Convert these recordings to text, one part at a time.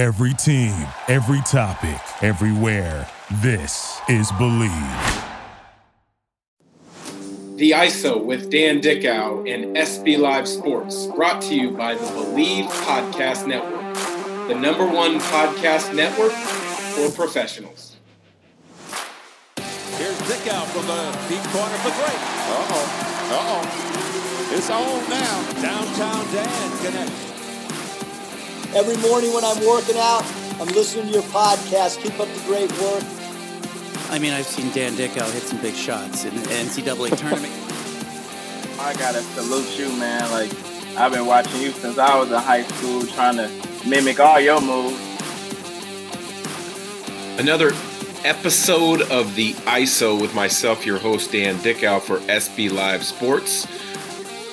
Every team, every topic, everywhere. This is Bleav. The ISO with Dan Dickau and SB Live Sports, brought to you by the Bleav Podcast Network, the number one podcast network for professionals. Here's Dickau from the deep corner for three. Uh-oh. Uh-oh. It's on now. Downtown Dan connects. Every morning when I'm working out, I'm listening to your podcast. Keep up the great work. I mean, I've seen Dan Dickau hit some big shots in the NCAA tournament. I gotta salute you, man. Like, I've been watching you since I was in high school, trying to mimic all your moves. Another episode of the ISO with myself, your host, Dan Dickau for SB Live Sports.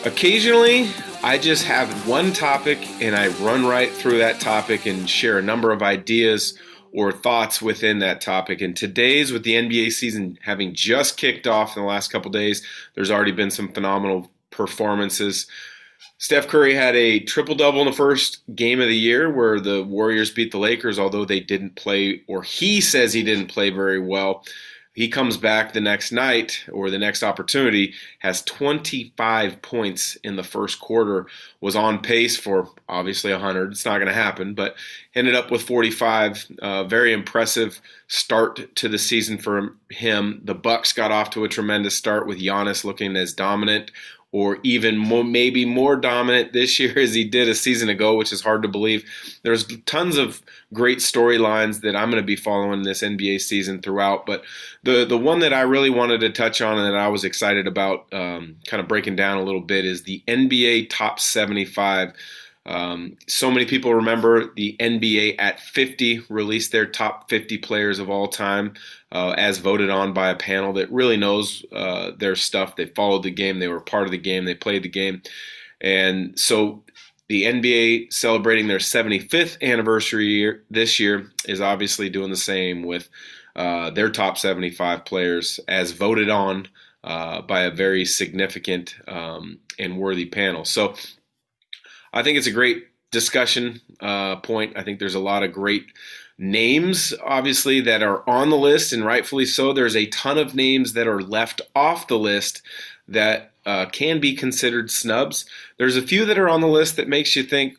Occasionally, I just have one topic and I run right through that topic and share a number of ideas or thoughts within that topic. And today's with the NBA season having just kicked off in the last couple days, there's already been some phenomenal performances. Steph Curry had a triple double in the first game of the year where the Warriors beat the Lakers, although they didn't play, or he says he didn't play very well. He comes back the next night or the next opportunity, has 25 points in the first quarter, was on pace for obviously 100. It's not going to happen, but ended up with 45. Uh, very impressive start to the season for him. The Bucks got off to a tremendous start with Giannis looking as dominant or even more, maybe more dominant this year as he did a season ago, which is hard to believe. There's tons of great storylines that I'm going to be following this NBA season throughout, but the the one that I really wanted to touch on and that I was excited about, um, kind of breaking down a little bit, is the NBA Top 75. Um, so many people remember the NBA at 50 released their top 50 players of all time uh, as voted on by a panel that really knows uh, their stuff. They followed the game, they were part of the game, they played the game. And so the NBA celebrating their 75th anniversary year, this year is obviously doing the same with uh, their top 75 players as voted on uh, by a very significant um, and worthy panel. So I think it's a great discussion uh, point. I think there's a lot of great names, obviously, that are on the list, and rightfully so. There's a ton of names that are left off the list that uh, can be considered snubs. There's a few that are on the list that makes you think,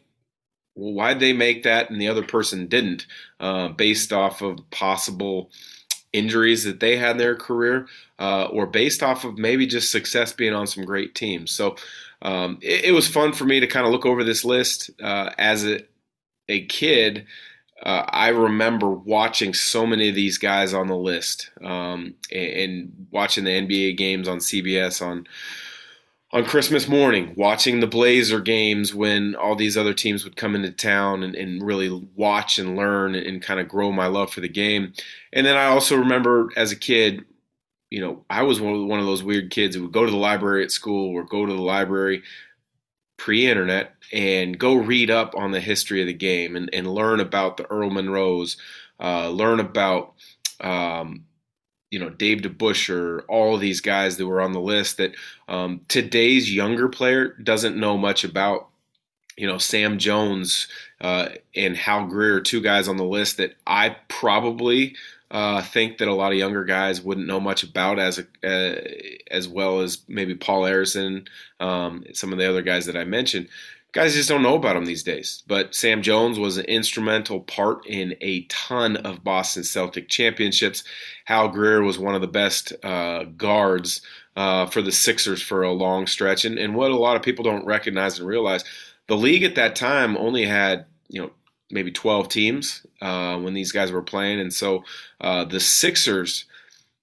well, why'd they make that and the other person didn't, uh, based off of possible injuries that they had in their career, uh, or based off of maybe just success being on some great teams. So um, it, it, was fun for me to kind of look over this list uh, as a, a kid. Uh, I remember watching so many of these guys on the list um, and, and, watching the NBA games on CBS on on Christmas morning, watching the Blazer games when all these other teams would come into town and, and really watch and learn and, and kind of grow my love for the game. And then I also remember as a kid you know, I was one of those weird kids who would go to the library at school or go to the library pre-internet and go read up on the history of the game and, and learn about the Earl Monroes, uh, learn about um, you know Dave DeBusschere, all of these guys that were on the list that um, today's younger player doesn't know much about. You know Sam Jones uh, and Hal Greer, two guys on the list that I probably uh, think that a lot of younger guys wouldn't know much about as a, uh, as well as maybe Paul Arizin, um, some of the other guys that I mentioned. Guys just don't know about him these days. But Sam Jones was an instrumental part in a ton of Boston Celtic championships. Hal Greer was one of the best uh, guards uh, for the Sixers for a long stretch. And, and what a lot of people don't recognize and realize, the league at that time only had you know maybe 12 teams uh, when these guys were playing, and so uh, the Sixers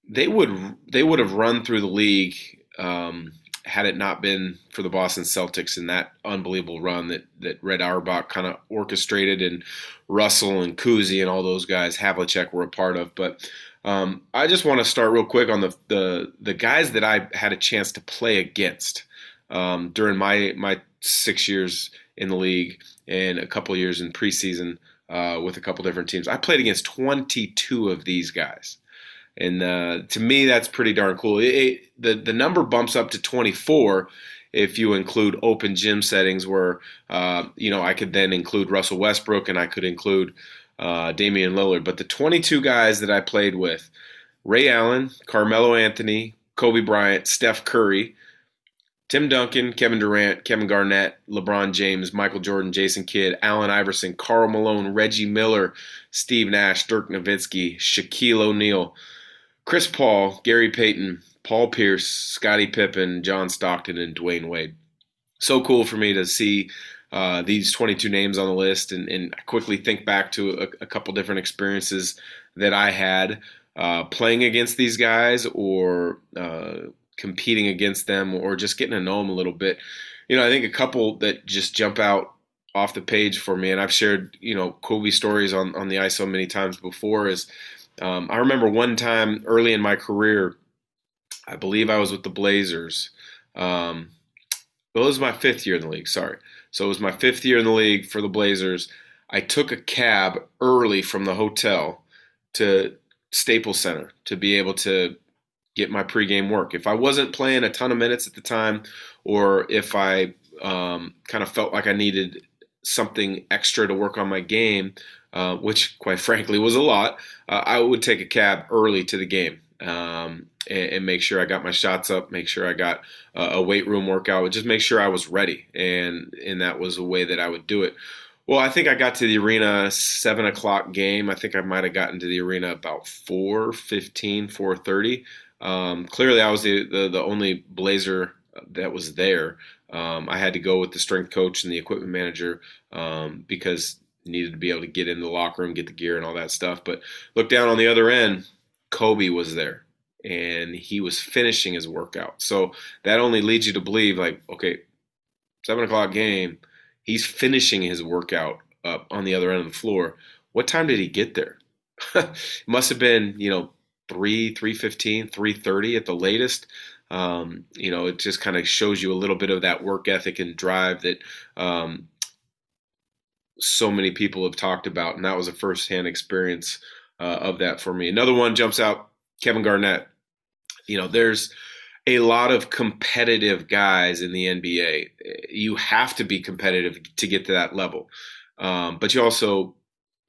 they would they would have run through the league um, had it not been for the Boston Celtics and that unbelievable run that that Red Auerbach kind of orchestrated and Russell and Cousy and all those guys Havlicek were a part of, but. Um, I just want to start real quick on the, the the guys that I had a chance to play against um, during my my six years in the league and a couple years in preseason uh, with a couple different teams. I played against 22 of these guys. And uh, to me, that's pretty darn cool. It, it, the, the number bumps up to 24 if you include open gym settings where, uh, you know, I could then include Russell Westbrook and I could include uh, Damian Lillard. But the 22 guys that I played with, Ray Allen, Carmelo Anthony, Kobe Bryant, Steph Curry, Tim Duncan, Kevin Durant, Kevin Garnett, LeBron James, Michael Jordan, Jason Kidd, Allen Iverson, Karl Malone, Reggie Miller, Steve Nash, Dirk Nowitzki, Shaquille O'Neal, Chris Paul, Gary Payton, Paul Pierce, Scottie Pippen, John Stockton, and Dwyane Wade. So cool for me to see uh, these 22 names on the list and, and quickly think back to a, a, couple different experiences that I had uh, playing against these guys or uh, competing against them or just getting to know them a little bit. You know, I think a couple that just jump out off the page for me, and I've shared, you know, Kobe stories on, on the ISO many times before, is um, I remember one time early in my career, I believe I was with the Blazers. Um, it was my fifth year in the league, sorry. So it was my fifth year in the league for the Blazers. I took a cab early from the hotel to Staples Center to be able to get my pregame work. If I wasn't playing a ton of minutes at the time, or if I um, kind of felt like I needed something extra to work on my game, uh, which quite frankly was a lot, uh, I would take a cab early to the game um, and, and, make sure I got my shots up, make sure I got a weight room workout, just make sure I was ready, and and that was a way that I would do it. Well, I think I got to the arena seven o'clock game. I think I might have gotten to the arena about 4.15, 4.30. Um, clearly, I was the, the, the only Blazer that was there. Um, I had to go with the strength coach and the equipment manager um, because needed to be able to get in the locker room, get the gear, and all that stuff. But look down on the other end, Kobe was there, and he was finishing his workout. So that only leads you to believe, like, okay, seven o'clock game, he's finishing his workout up on the other end of the floor. What time did he get there? it must have been, you know, 3 315 330 at the latest um, you know it just kind of shows you a little bit of that work ethic and drive that um, so many people have talked about and that was a firsthand experience uh, of that for me another one jumps out kevin garnett you know there's a lot of competitive guys in the nba you have to be competitive to get to that level um, but you also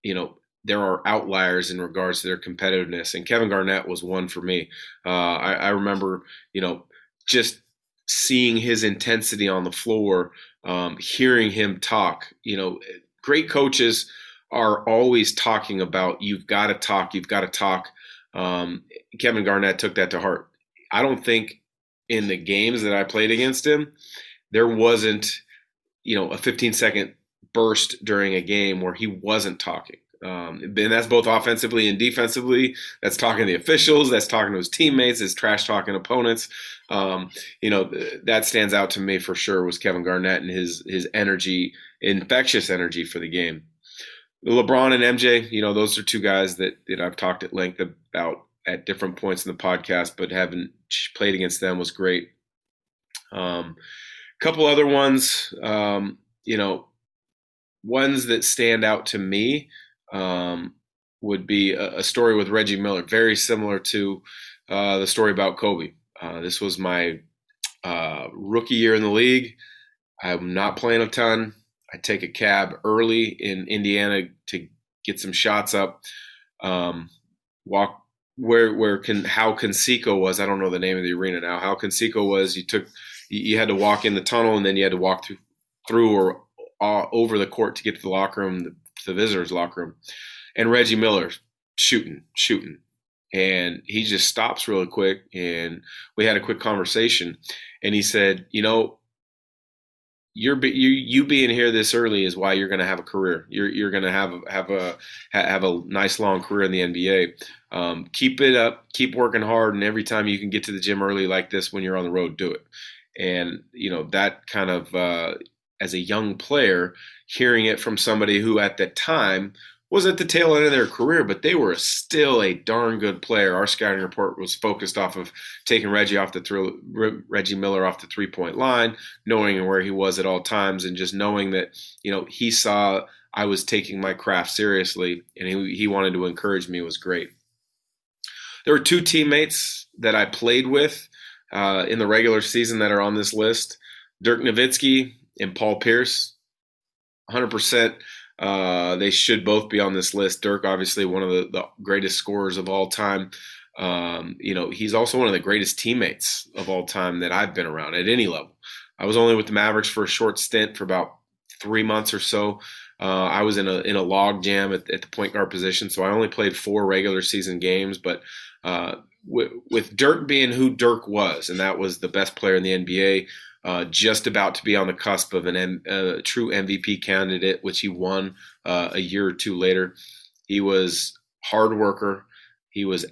you know there are outliers in regards to their competitiveness, and Kevin Garnett was one for me. Uh, I, I, remember, you know, just seeing his intensity on the floor, um, hearing him talk. You know, great coaches are always talking about you've got to talk, you've got to talk. Um, Kevin Garnett took that to heart. I don't think in the games that I played against him, there wasn't, you know, a 15 second burst during a game where he wasn't talking. Um, and that's both offensively and defensively. That's talking to the officials. That's talking to his teammates. Is trash talking opponents. Um, you know that stands out to me for sure. Was Kevin Garnett and his his energy, infectious energy for the game. LeBron and MJ, you know, those are two guys that that I've talked at length about at different points in the podcast, but having played against them was great. Um, a couple other ones, um, you know, ones that stand out to me um, would be a, a, story with Reggie Miller, very similar to uh, the story about Kobe. Uh, this was my uh, rookie year in the league. I'm not playing a ton. I take a cab early in Indiana to get some shots up. Um, walk where where can how Conseco was. I don't know the name of the arena now. How Conseco was. You took you had to walk in the tunnel and then you had to walk through through or uh, over the court to get to the locker room the visitors locker room, and Reggie Miller shooting, shooting, and he just stops really quick, and we had a quick conversation, and he said, you know. You're, you you being here this early is why you're going to have a career. You're you're going to have have a have a nice long career in the NBA. Um, keep it up, keep working hard, and every time you can get to the gym early like this when you're on the road, do it. And you know that kind of uh, as a young player, hearing it from somebody who at that time was at the tail end of their career, but they were still a darn good player. Our scouting report was focused off of taking Reggie off the Reggie Miller off the three point line, knowing where he was at all times, and just knowing that you know he saw I was taking my craft seriously, and he he wanted to encourage me was great. There were two teammates that I played with uh, in the regular season that are on this list. Dirk Nowitzki and Paul Pierce, 100%. Uh, they should both be on this list. Dirk, obviously, one of the, the greatest scorers of all time. Um, you know, he's also one of the greatest teammates of all time that I've been around at any level. I was only with the Mavericks for a short stint for about three months or so. Uh, I was in a in a log jam at, at, the point guard position, so I only played four regular season games. But uh, with Dirk being who Dirk was, and that was the best player in the NBA, uh, just about to be on the cusp of an a true MVP candidate, which he won uh, a year or two later. He was hard worker. He was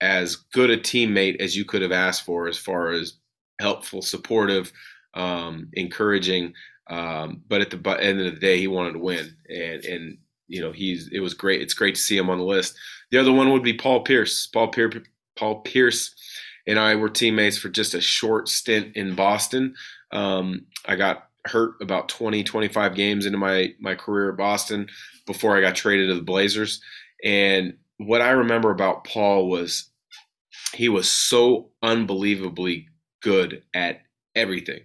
as good a teammate as you could have asked for, as far as helpful, supportive, um, encouraging. Um, but at the end of the day, he wanted to win, and and you know he's it was great. It's great to see him on the list. The other one would be Paul Pierce. Paul Pierce, Paul Pierce, and I were teammates for just a short stint in Boston. Um, I got hurt about 20, 25 games into my my career at Boston before I got traded to the Blazers. And what I remember about Paul was he was so unbelievably good at everything.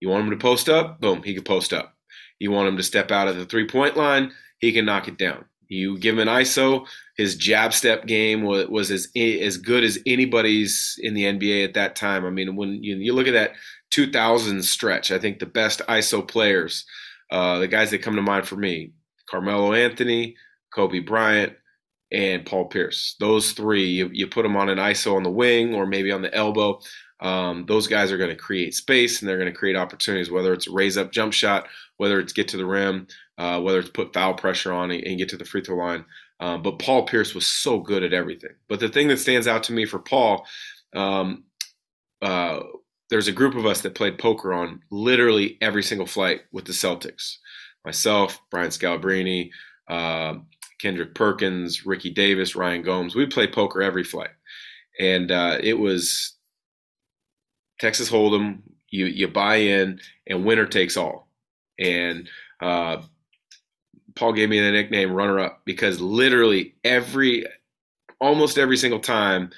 You want him to post up? Boom, he could post up. You want him to step out of the three point line? He can knock it down. You give him an ISO, his jab step game was, was as as good as anybody's in the NBA at that time. I mean, when you, you look at that 2000 stretch, I think the best ISO players, uh, the guys that come to mind for me, Carmelo Anthony, Kobe Bryant, and Paul Pierce. Those three, you, you put them on an ISO on the wing or maybe on the elbow um, those guys are going to create space and they're going to create opportunities, whether it's raise up jump shot, whether it's get to the rim, uh, whether it's put foul pressure on and, and get to the free throw line. Um, but Paul Pierce was so good at everything. But the thing that stands out to me for Paul, um, uh, there's a group of us that played poker on literally every single flight with the Celtics. Myself, Brian Scalabrine, uh, Kendrick Perkins, Ricky Davis, Ryan Gomes. We played poker every flight. And uh, it was Texas Hold'em, you you buy in, and winner takes all. And uh, Paul gave me the nickname runner up because literally every, almost every single time,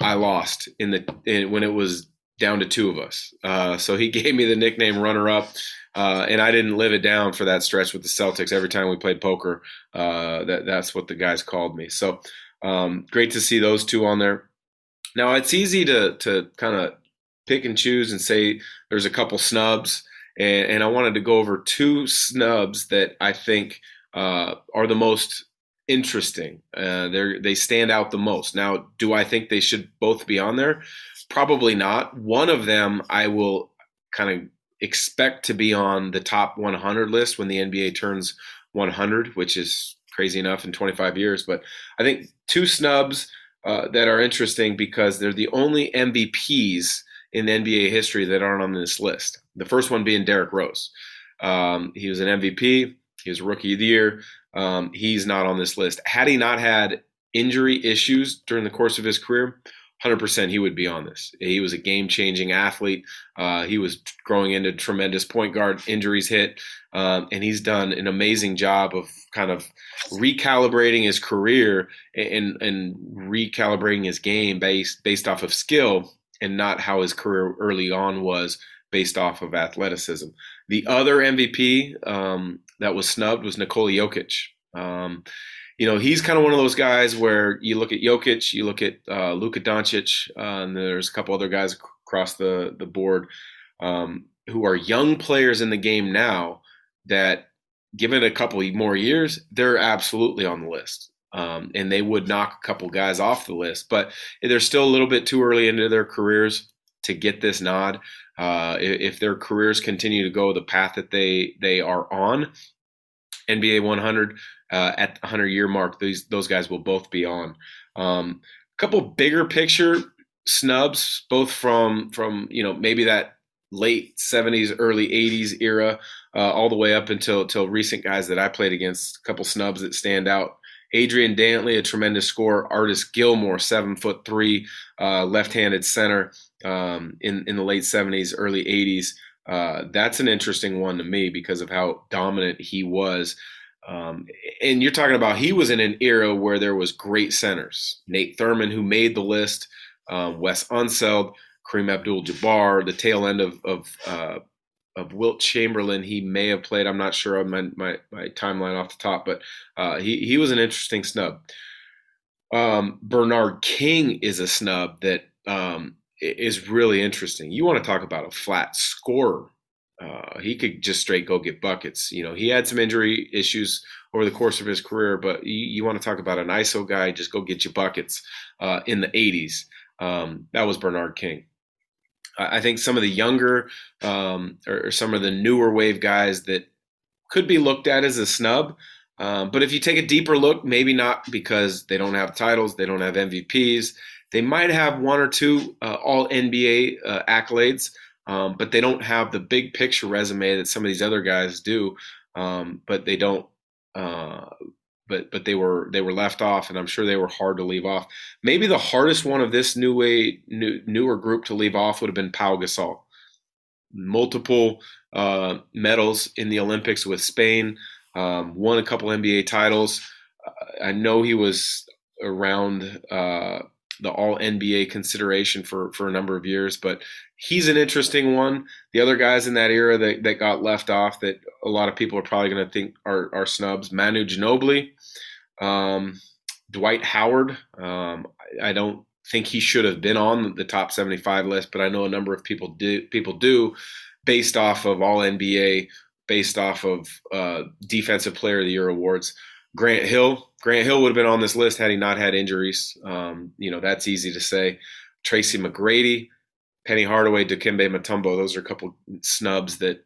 I lost in the in, when it was down to two of us. Uh, so he gave me the nickname runner up. Uh, and I didn't live it down for that stretch with the Celtics. Every time we played poker, uh, that that's what the guys called me. So um, great to see those two on there. Now it's easy to to kind of pick and choose and say there's a couple snubs. And, and I wanted to go over two snubs that I think uh, are the most interesting. Uh, they they stand out the most. Now, do I think they should both be on there? Probably not. One of them I will kind of expect to be on the top 100 list when the NBA turns 100, which is crazy enough in 25 years. But I think two snubs uh, that are interesting because they're the only MVPs in NBA history that aren't on this list. The first one being Derrick Rose. Um, he was an MVP. He was Rookie of the Year. Um, he's not on this list. Had he not had injury issues during the course of his career, 100% he would be on this. He was a game changing athlete. Uh, he was growing into tremendous point guard. Injuries hit, um, and he's done an amazing job of kind of recalibrating his career and, and recalibrating his game based based off of skill and not how his career early on was based off of athleticism. The other MVP um, that was snubbed was Nikola Jokic. Um, you know, he's kind of one of those guys where you look at Jokic, you look at uh, Luka Doncic, uh, and there's a couple other guys across the the board um, who are young players in the game now that, given a couple more years, they're absolutely on the list um, and they would knock a couple guys off the list. But they're still a little bit too early into their careers to get this nod. Uh, if, their careers continue to go the path that they they are on, NBA 100 uh, at the 100 year mark, these those guys will both be on. Um, a couple bigger picture snubs, both from from you know maybe that late 70s, early 80s era, uh, all the way up until until recent guys that I played against. A couple snubs that stand out. Adrian Dantley, a tremendous scorer. Artis Gilmore, seven foot three, uh, left-handed center um, in in the late '70s, early '80s. Uh, that's an interesting one to me because of how dominant he was. Um, and you're talking about he was in an era where there was great centers. Nate Thurmond, who made the list, um, Wes Unseld, Kareem Abdul-Jabbar, the tail end of, of uh, of Wilt Chamberlain. He may have played. I'm not sure on my, my, my timeline off the top, but uh, he he was an interesting snub. Um, Bernard King is a snub that um, is really interesting. You want to talk about a flat scorer? Uh, he could just straight go get buckets. You know, he had some injury issues over the course of his career, but you, you want to talk about an ISO guy, just go get your buckets uh, in the 80s. Um, that was Bernard King. I think some of the younger um, or, or, some of the newer wave guys that could be looked at as a snub. Um, but if you take a deeper look, maybe not because they don't have titles, they don't have MVPs. They might have one or two uh, all NBA uh, accolades, um, but they don't have the big picture resume that some of these other guys do. Um, but they don't uh, but but they were they were left off, and I'm sure they were hard to leave off. Maybe the hardest one of this new way new, newer group to leave off would have been Pau Gasol. Multiple uh, medals in the Olympics with Spain, um, won a couple NBA titles. I know he was around uh, the All NBA consideration for for a number of years, but he's an interesting one. The other guys in that era that, that got left off that a lot of people are probably going to think are, are snubs Manu Ginobili, um, Dwight Howard. Um, I, I, don't think he should have been on the top 75 list, but I know a number of people do, people do based off of all NBA, based off of uh, Defensive Player of the Year awards. Grant Hill. Grant Hill would have been on this list had he not had injuries. Um, you know, that's easy to say. Tracy McGrady, Penny Hardaway, Dikembe Mutombo. Those are a couple snubs that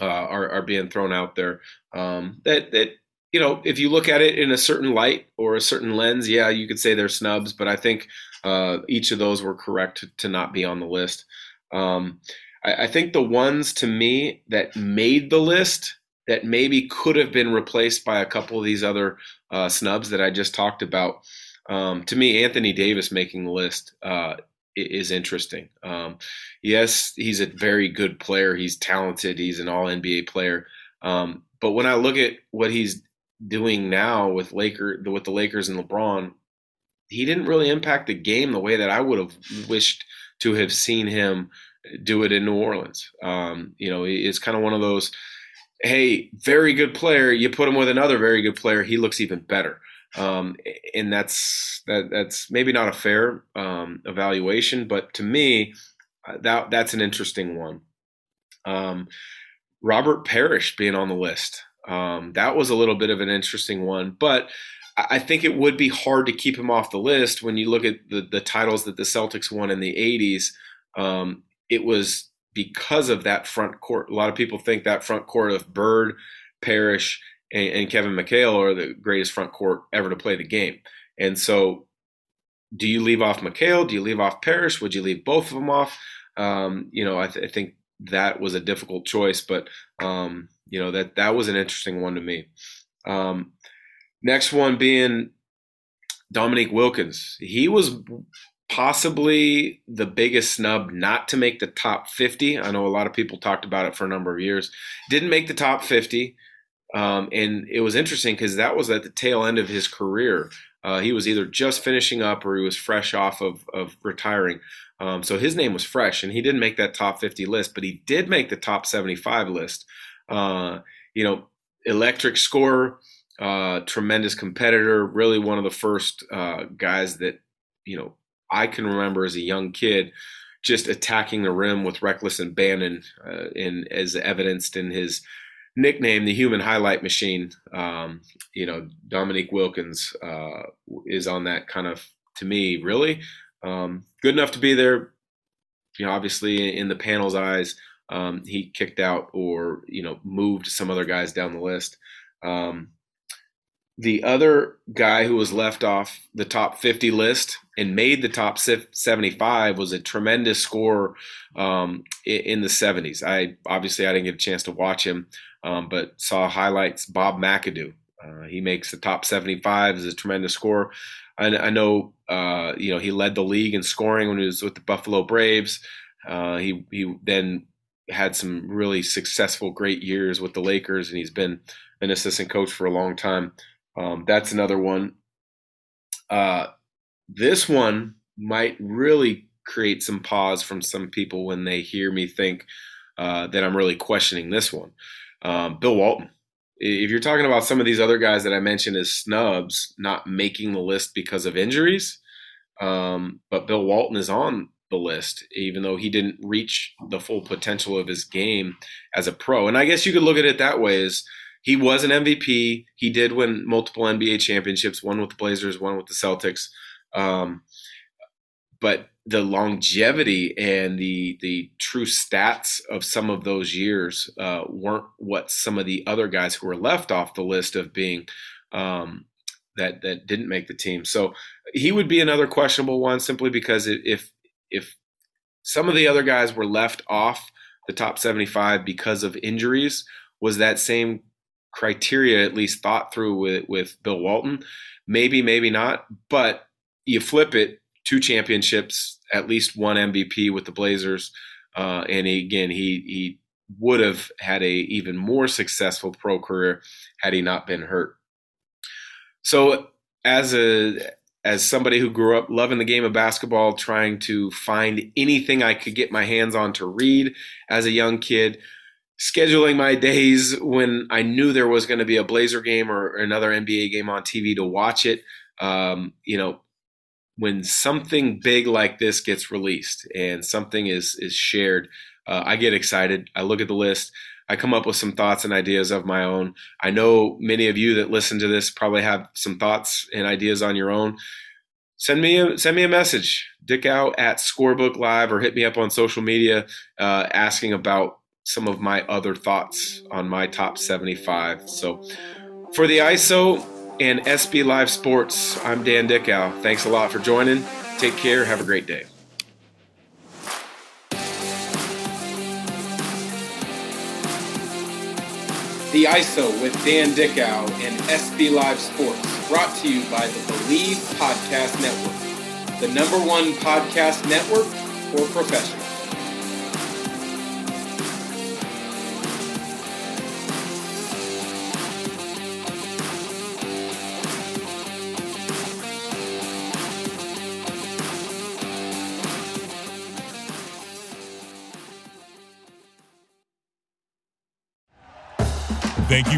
uh, are, are being thrown out there. Um, that that you know, if you look at it in a certain light or a certain lens, yeah, you could say they're snubs. But I think uh, each of those were correct to, not be on the list. Um, I, I think the ones to me that made the list that maybe could have been replaced by a couple of these other uh, snubs that I just talked about. Um, to me, Anthony Davis making the list uh, is interesting. Um, yes, he's a very good player. He's talented. He's an All NBA player. Um, but when I look at what he's doing now with Laker with the Lakers and LeBron, he didn't really impact the game the way that I would have wished to have seen him do it in New Orleans. Um, you know, it's kind of one of those. Hey, very good player. You put him with another very good player, he looks even better um, and that's that, that's maybe not a fair um, evaluation, but to me, uh, that that's an interesting one. Um, Robert Parish being on the list, um, that was a little bit of an interesting one, but I think it would be hard to keep him off the list when you look at the the titles that the Celtics won in the '80s. Um, it was because of that front court. A lot of people think that front court of Bird, Parish, and, and Kevin McHale are the greatest front court ever to play the game. And so, do you leave off McHale? Do you leave off Parish? Would you leave both of them off? Um, you know, I, th- I, think that was a difficult choice, but um, you know that that was an interesting one to me. Um, next one being Dominique Wilkins. He was possibly the biggest snub not to make the top 50. I know a lot of people talked about it for a number of years. Didn't make the top 50. Um, and it was interesting because that was at the tail end of his career. Uh, he was either just finishing up or he was fresh off of, of retiring. Um, so his name was fresh, and he didn't make that top 50 list, but he did make the top 75 list. Uh, you know, electric scorer, uh, tremendous competitor, really one of the first uh, guys that, you know, I can remember as a young kid just attacking the rim with reckless abandon, uh, in, as evidenced in his nickname the human highlight machine. Um, you know, Dominique Wilkins uh, is on that kind of, to me, really um, good enough to be there. You know, obviously in the panel's eyes, um, he kicked out or you know moved some other guys down the list. Um, the other guy who was left off the top 50 list and made the top 75 was a tremendous scorer um, in the 70s. I obviously I didn't get a chance to watch him, um, but saw highlights. Bob McAdoo, uh, he makes the top 75 as a tremendous scorer. I, I know, uh, you know, he led the league in scoring when he was with the Buffalo Braves. Uh, he he then had some really successful, great years with the Lakers, and he's been an assistant coach for a long time. Um, that's another one. Uh, this one might really create some pause from some people when they hear me think uh, that I'm really questioning this one. Um, Bill Walton. If you're talking about some of these other guys that I mentioned as snubs not making the list because of injuries, um, but Bill Walton is on the list, even though he didn't reach the full potential of his game as a pro. And I guess you could look at it that way: is he was an MVP. He did win multiple NBA championships, one with the Blazers, one with the Celtics. Um, but the longevity and the the true stats of some of those years uh, weren't what some of the other guys who were left off the list of being um, that that didn't make the team. So he would be another questionable one simply because if if some of the other guys were left off the top 75 because of injuries, was that same criteria at least thought through with with Bill Walton? Maybe, maybe not. But you flip it, two championships, at least one MVP with the Blazers, uh, and he, again he he would have had a even more successful pro career had he not been hurt. So as a as somebody who grew up loving the game of basketball, trying to find anything I could get my hands on to read as a young kid, scheduling my days when I knew there was going to be a Blazer game or another NBA game on TV to watch it. Um, you know, when something big like this gets released and something is is shared, uh, I get excited. I look at the list. I come up with some thoughts and ideas of my own. I know many of you that listen to this probably have some thoughts and ideas on your own. Send me a send me a message, Dickau at Scorebook Live, or hit me up on social media uh, asking about some of my other thoughts on my top 75. So for the ISO and SB Live Sports, I'm Dan Dickau. Thanks a lot for joining. Take care. Have a great day. The ISO with Dan Dickau and SB Live Sports, brought to you by the Bleav Podcast Network, the number one podcast network for professionals.